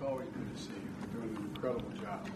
It's always good to see you. You're doing an incredible job.